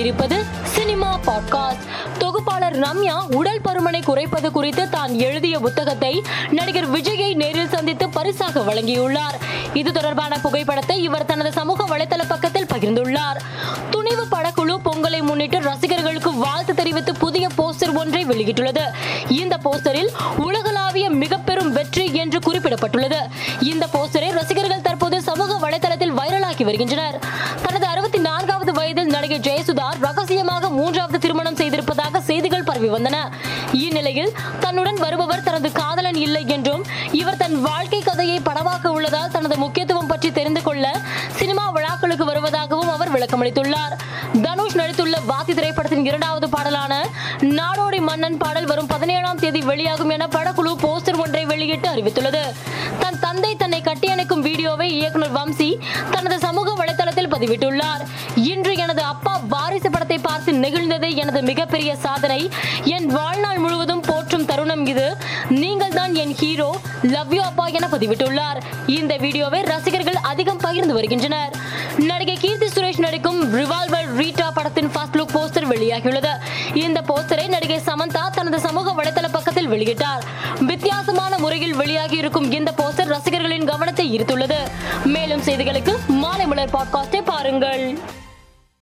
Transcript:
கொண்டிருப்பது cinema podcast. தொகுப்பாளர் ரம்யா உடல் பருமனை குறைப்பது குறித்து தான் எழுதிய புத்தகத்தை நடிகர் விஜயை நேரில் சந்தித்து பரிசாக வழங்கியுள்ளார். இது தொடர்பான புகைப்படத்தை இவர் தனது சமூக வலைதள பக்கத்தில் பகிர்ந்துள்ளார். துணிவு படக்குழு பொங்கலை முன்னிட்டு ரசிகர்களுக்கு வாழ்த்து தெரிவித்து புதிய போஸ்டர் ஒன்றை வெளியிட்டுள்ளது. இந்த போஸ்டரில் உலகளாவிய மிக பெரும் வெற்றி என்று குறிப்பிடப்பட்டுள்ளது. இந்த போஸ்டரை ரசிகர்கள் தற்போது சமூக வலைதளத்தில் வைரலாகி வருகின்றனர். தனது நடிகை ஜெயசுதா ரகசியமாக மூன்றாவது திருமணம் செய்திருப்பதாக செய்திகள் பரவி வந்தன இந்நிலையில் தன்னுடன் வருபவர் தனது காதலன் இல்லை என்றும் இவர் தன் வாழ்க்கை கதையை படமாக்க உள்ளதால் தனது முக்கியத்துவம் பற்றி தெரிந்து கொள்ள சினிமா விழாக்களுக்கு வருவதாகவும் அவர் விளக்கமளித்துள்ளார். தனுஷ் நடித்துள்ள வாத்தி திரைப்படத்தின் இரண்டாவது பாடலான நாடோடி மன்னன் பாடல் வரும் பதினேழாம் தேதி வெளியாகும் என படக்குழு போஸ்டர் ஒன்றை வெளியிட்டு அறிவித்துள்ளது. தன் தந்தை தன்னை கட்டியணைக்கும் வீடியோவை இயக்குனர் வம்சி தனது சமூக வலைதளத்தில் பதிவிட்டுள்ளார். இன்று எனது அப்பா வாரிசு படத்தை பார்த்து முடிந்தது எனது மிகப்பெரிய சாதனை. என் வாழ்நாள் முழுவதும் போற்றும் தருணம் இது. நீங்கள் தான் என் ஹீரோ. லவ் யூ அப்பா என பதிவிட்டுள்ளார். இந்த வீடியோவை ரசிகர்கள் அதிகம் பகிர்ந்து வருகின்றனர். நடிகை கீர்த்தி சுரேஷ் நடிக்கும் ரிவால்வர் ரீட்டா படத்தின் ஃபர்ஸ்ட் லுக் போஸ்டர் வெளியாகியுள்ளது. இந்த போஸ்டரை நடிகை சமந்தா தனது சமூக வலைதள பக்கத்தில் வெளியிட்டார். வித்தியாசமான முறையில் வெளியாகி இருக்கும் இந்த போஸ்டர் ரசிகர்களின் கவனத்தை ஈர்த்துள்ளது. மேலும் செய்திகளுக்கு மாலை மலர் பாட்காஸ்டை பாருங்கள்.